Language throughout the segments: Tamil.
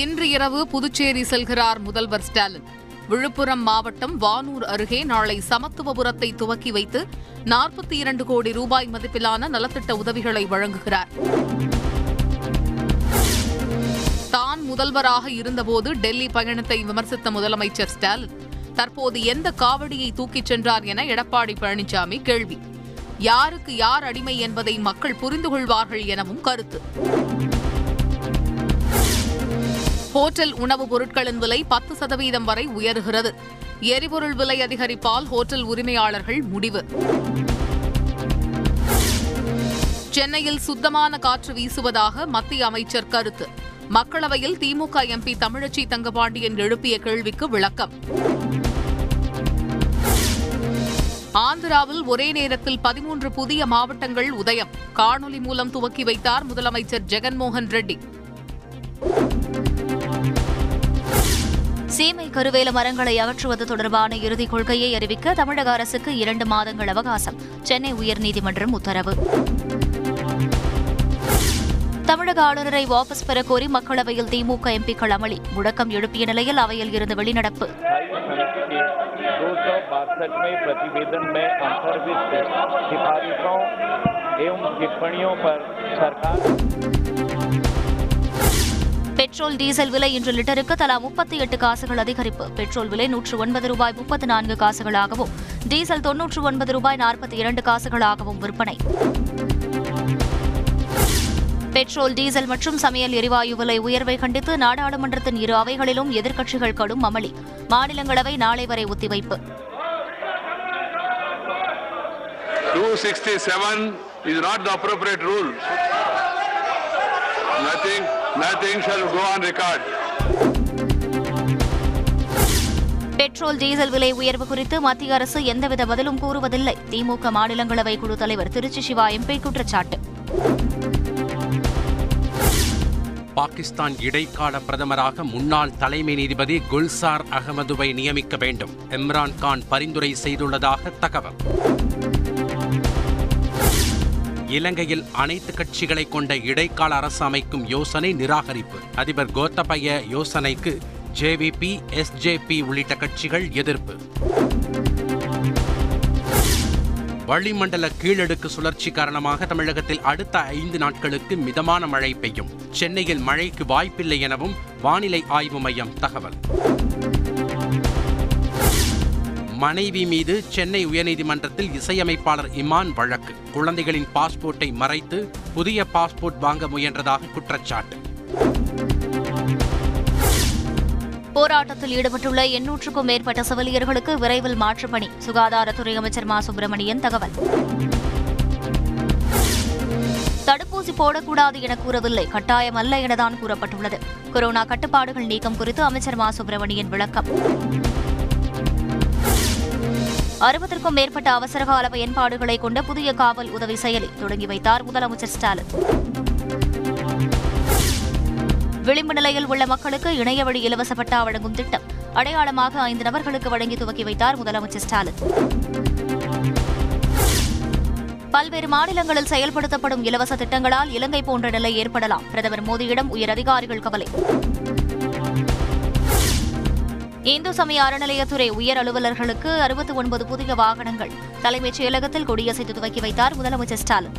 இன்று இரவு புதுச்சேரி செல்கிறார் முதல்வர் ஸ்டாலின். விழுப்புரம் மாவட்டம் வானூர் அருகே நாளை சமத்துவபுரத்தை துவக்கி வைத்து நாற்பத்தி இரண்டு கோடி ரூபாய் மதிப்பிலான நலத்திட்ட உதவிகளை வழங்குகிறார். தான் முதல்வராக இருந்தபோது டெல்லி பயணத்தை விமர்சித்த முதலமைச்சர் ஸ்டாலின் தற்போது எந்த காவடியை தூக்கிச் சென்றார் என எடப்பாடி பழனிசாமி கேள்வி. யாருக்கு யார் அடிமை என்பதை மக்கள் புரிந்து கொள்வார்கள் எனவும் கருத்து. ஹோட்டல் உணவுப் பொருட்களின் விலை பத்து சதவீதம் வரை உயர்கிறது. எரிபொருள் விலை அதிகரிப்பால் ஹோட்டல் உரிமையாளர்கள் முடிவு. சென்னையில் சுத்தமான காற்று வீசுவதாக மத்திய அமைச்சர் கருத்து. மக்களவையில் திமுக எம்பி தமிழச்சி தங்கபாண்டியன் எழுப்பிய கேள்விக்கு விளக்கம். ஆந்திராவில் ஒரே நேரத்தில் பதிமூன்று புதிய மாவட்டங்கள் உதயம். காணொலி மூலம் துவக்கி வைத்தார் முதலமைச்சர் ஜெகன்மோகன் ரெட்டி. சீமை கருவேல மரங்களை அகற்றுவது தொடர்பான இறுதிக் கொள்கையை அறிவிக்க தமிழக அரசுக்கு இரண்டு மாதங்கள் அவகாசம் சென்னை உயர்நீதிமன்றம் உத்தரவு தமிழக ஆளுநரை வாபஸ் பெறக் கோரி மக்களவையில் திமுக எம்பிக்கள் அமளி முழக்கம் எழுப்பிய நிலையில் அவையில் இருந்து வெளிநடப்பு स्थायी समिति के दो सौ बासठवें प्रतिवेदन में अंतर्विष्ट सिफारिशों एवं टिप्पणियों पर सरकार பெட்ரோல் டீசல் விலை இன்று லிட்டருக்கு தலா முப்பத்தி எட்டு காசுகள் அதிகரிப்பு. பெட்ரோல் விலை நூற்று ஒன்பது ரூபாய் முப்பத்தி நான்கு காசுகளாகவும் டீசல் தொன்னூற்று ஒன்பது ரூபாய் நாற்பத்தி இரண்டு காசுகளாகவும் விற்பனை. பெட்ரோல் டீசல் மற்றும் சமையல் எரிவாயு விலை உயர்வை கண்டித்து நாடாளுமன்றத்தின் இரு அவைகளிலும் எதிர்க்கட்சிகள் கடும் அமளி. மாநிலங்களவை நாளை வரை ஒத்திவைப்பு. is not the appropriate rule. Nothing, nothing shall go on record. Petrol diesel விலை உயர்வு குறித்து மத்திய அரசு எந்தவித பதிலும் கூறுவதில்லை. திமுக மாநிலங்களவை குழு தலைவர் திருச்சி சிவா எம்பி குற்றச்சாட்டு. பாகிஸ்தான் இடைக்கால பிரதமராக முன்னாள் தலைமை நீதிபதி குல்சார் அகமதுவை நியமிக்க வேண்டும். இம்ரான் கான் பரிந்துரை செய்துள்ளதாக தகவல். இலங்கையில் அனைத்து கட்சிகளை கொண்ட இடைக்கால அரசு அமைக்கும் யோசனை நிராகரிப்பு. அதிபர் கோத்தபய யோசனைக்கு ஜேவிபி எஸ்ஜேபி உள்ளிட்ட கட்சிகள் எதிர்ப்பு. வளிமண்டல கீழடுக்கு சுழற்சி காரணமாக தமிழகத்தில் அடுத்த ஐந்து நாட்களுக்கு மிதமான மழை பெய்யும். சென்னையில் மழைக்கு வாய்ப்பில்லை எனவும் வானிலை ஆய்வு மையம் தகவல். மனைவி மீது சென்னை உயர்நீதிமன்றத்தில் இசையமைப்பாளர் இமான் வழக்கு. குழந்தைகளின் பாஸ்போர்ட்டை மறைத்து புதிய பாஸ்போர்ட் வாங்க முயன்றதாக குற்றச்சாட்டு. போராட்டத்தில் ஈடுபட்டுள்ள எண்ணூற்றுக்கும் மேற்பட்ட செவிலியர்களுக்கு விரைவில் மாற்றுப்பணி. சுகாதாரத்துறை அமைச்சர் மா. சுப்பிரமணியன் தகவல். தடுப்பூசி போடக்கூடாது என கூறவில்லை. கட்டாயம் அல்ல எனதான் கூறப்பட்டுள்ளது. கொரோனா கட்டுப்பாடுகள் நீக்கம் குறித்து அமைச்சர் மா. சுப்பிரமணியன் விளக்கம். அறுபதற்கும் மேற்பட்ட அவசரகால பயன்பாடுகளை கொண்ட புதிய காவல் உதவி செயலி தொடங்கி வைத்தார் முதலமைச்சர் ஸ்டாலின். விளிம்பு நிலையில் உள்ள மக்களுக்கு இணைய வழி இலவச பட்டா வழங்கும் திட்டம் அடையாளமாக ஐந்து நபர்களுக்கு வழங்கி துவக்கி வைத்தார் முதலமைச்சர் ஸ்டாலின். பல்வேறு மாநிலங்களில் செயல்படுத்தப்படும் இலவச திட்டங்களால் இலங்கை போன்ற நிலை ஏற்படலாம். பிரதமர் மோடியிடம் உயர் அதிகாரிகள் கவலை. இந்து சமய அறநிலையத்துறை உயர் அலுவலர்களுக்கு அறுபத்தி ஒன்பது புதிய வாகனங்கள். தலைமைச் செயலகத்தில் கொடியசைத்து துவக்கி வைத்தார் முதலமைச்சர் ஸ்டாலின்.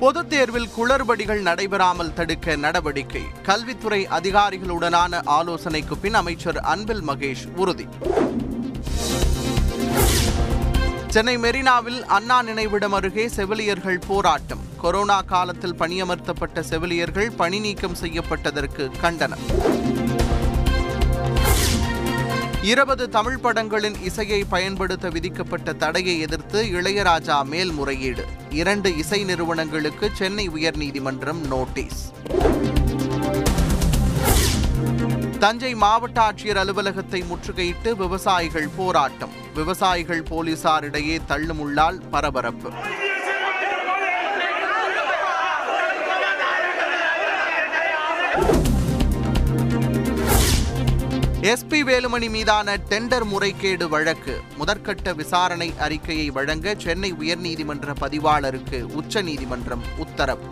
பொதுத் தேர்வில் குளறுபடிகள் நடைபெறாமல் தடுக்க நடவடிக்கை. கல்வித்துறை அதிகாரிகளுடனான ஆலோசனைக்கு பின் அமைச்சர் அன்பில் மகேஷ் உறுதி. சென்னை மெரினாவில் அண்ணா நினைவிடம் அருகே செவிலியர்கள் போராட்டம். கொரோனா காலத்தில் பணியமர்த்தப்பட்ட செவிலியர்கள் பணி நீக்கம் செய்யப்பட்டதற்கு கண்டனம். இருபது தமிழ் படங்களின் இசையை பயன்படுத்த விதிக்கப்பட்ட தடையை எதிர்த்து இளையராஜா மேல்முறையீடு. இரண்டு இசை நிறுவனங்களுக்கு சென்னை உயர்நீதிமன்றம் நோட்டீஸ். தஞ்சை மாவட்ட ஆட்சியர் அலுவலகத்தை முற்றுகையிட்டு விவசாயிகள் போராட்டம். விவசாயிகள் போலீசாரிடையே தள்ளுமுள்ளால் பரபரப்பு. எஸ்பி வேலுமணி மீதான டெண்டர் முறைகேடு வழக்கு. முதற்கட்ட விசாரணை அறிக்கையை வழங்க சென்னை உயர்நீதிமன்ற பதிவாளருக்கு உச்சநீதிமன்றம் உத்தரவு.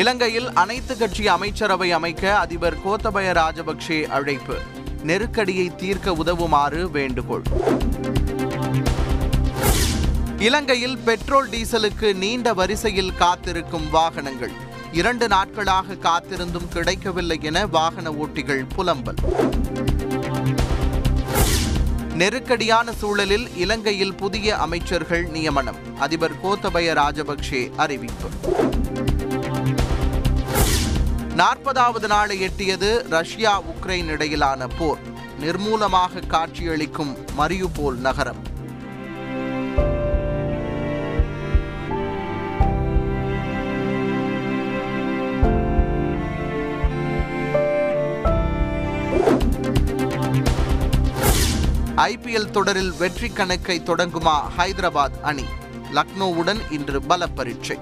இலங்கையில் அனைத்து கட்சி அமைச்சரவை அமைக்க அதிபர் கோத்தபய ராஜபக்சே அழைப்பு. நெருக்கடியை தீர்க்க உதவுமாறு வேண்டுகோள். இலங்கையில் பெட்ரோல் டீசலுக்கு நீண்ட வரிசையில் காத்திருக்கும் வாகனங்கள். இரண்டு நாட்களாக காத்திருந்தும் கிடைக்கவில்லை என வாகன ஓட்டிகள் புலம்பல். நெருக்கடியான சூழலில் இலங்கையில் புதிய அமைச்சர்கள் நியமனம். அதிபர் கோத்தபய ராஜபக்சே அறிவிப்பு. நாற்பதாவது நாளை எட்டியது ரஷ்யா உக்ரைன் இடையிலான போர். நிர்மூலமாக காட்சியளிக்கும் மரியுபோல் நகரம். ஐபிஎல் தொடரில் வெற்றி கணக்கை தொடங்குமா ஹைதராபாத் அணி? லக்னோவுடன் இன்று பல பரீட்சை